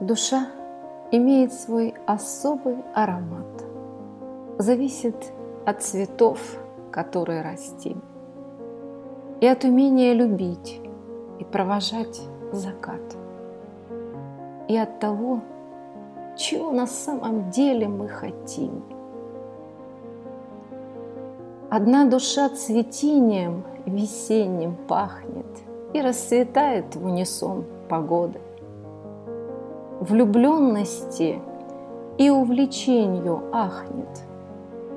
Душа имеет свой особый аромат. Зависит от цветов, которые растим, и от умения любить и провожать закат, и от того, чего на самом деле мы хотим. Одна душа цветением весенним пахнет и расцветает в унисон погоды – влюбленности и увлечению ахнет,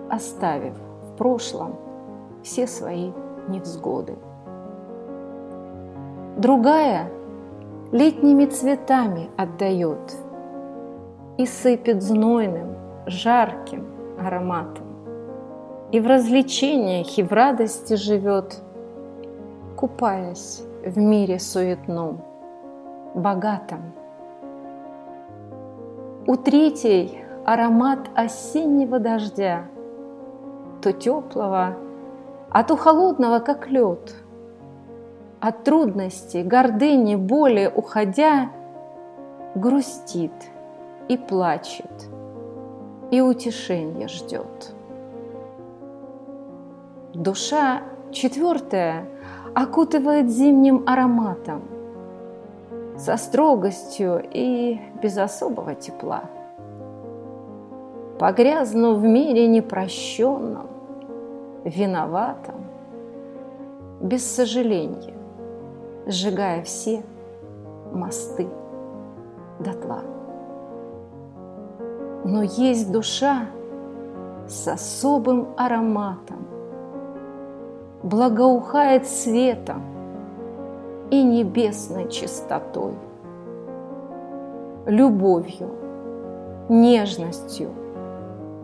оставив в прошлом все свои невзгоды. Другая летними цветами отдает и сыпет знойным, жарким ароматом. И в развлечениях, и в радости живет, купаясь в мире суетном, богатом у третьей аромат осеннего дождя, то теплого, а то холодного, как лед. От трудностей, гордыни, боли уходя, грустит и плачет, и утешение ждет. Душа четвертая окутывает зимним ароматом – со строгостью и без особого тепла. Погрязну в мире непрощенном, виноватом, без сожаления, сжигая все мосты дотла. Но есть душа с особым ароматом, благоухает светом, и небесной чистотой, любовью, нежностью,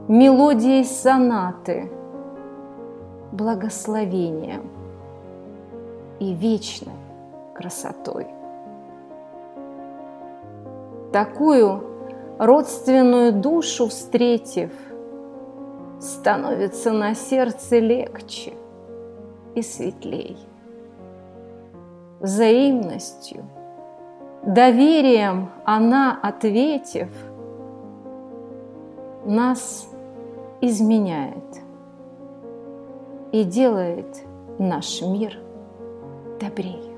мелодией сонаты, благословением и вечной красотой. Такую родственную душу встретив, становится на сердце легче и светлей взаимностью, доверием она, ответив, нас изменяет и делает наш мир добрее.